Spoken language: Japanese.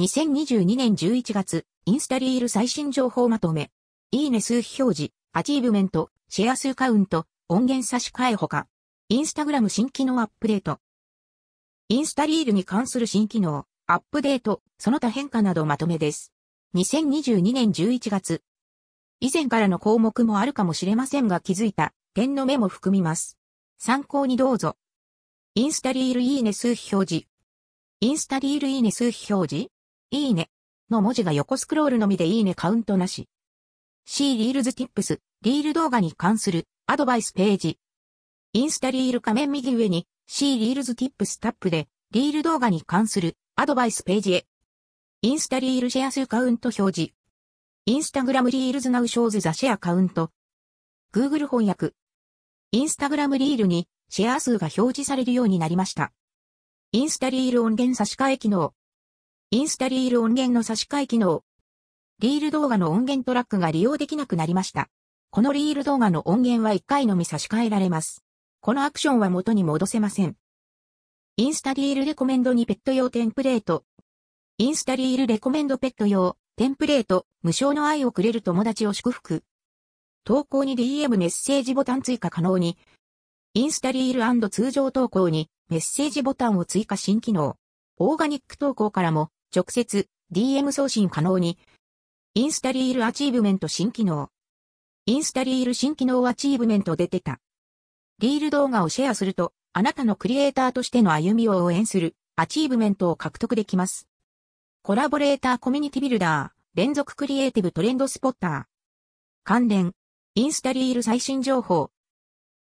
2022年11月、インスタリール最新情報まとめ。いいね数表示、アチーブメント、シェア数カウント、音源差し替えほか。インスタグラム新機能アップデート。インスタリールに関する新機能、アップデート、その他変化などまとめです。2022年11月。以前からの項目もあるかもしれませんが気づいた点の目も含みます。参考にどうぞ。インスタリールいいね数表示。インスタリールいいね数表示いいねの文字が横スクロールのみでいいねカウントなし。 See Reels tips、リール動画に関するアドバイスページ。インスタリール画面右上に C リールズティップスタップでリール動画に関するアドバイスページへ。インスタリールシェア数カウント表示。 Instagram Reels now shows the share count。Google 翻訳。インスタグラムリールにシェア数が表示されるようになりました。インスタリール音源差し替え機能。インスタリール音源の差し替え機能。リール動画の音源トラックが利用できなくなりました。このリール動画の音源は1回のみ差し替えられます。このアクションは元に戻せません。インスタリールレコメンドにペット用テンプレート。インスタリールレコメンドペット用テンプレート、無償の愛をくれる友達を祝福。投稿に DM メッセージボタン追加可能に。インスタリール通常投稿にメッセージボタンを追加新機能。オーガニック投稿からも直接 DM 送信可能に。インスタリールアチーブメント新機能。インスタリール新機能アチーブメントで出た。リール動画をシェアすると、あなたのクリエイターとしての歩みを応援するアチーブメントを獲得できます。 collaborator community builder、連続 creative trend spotter。関連、インスタリール最新情報、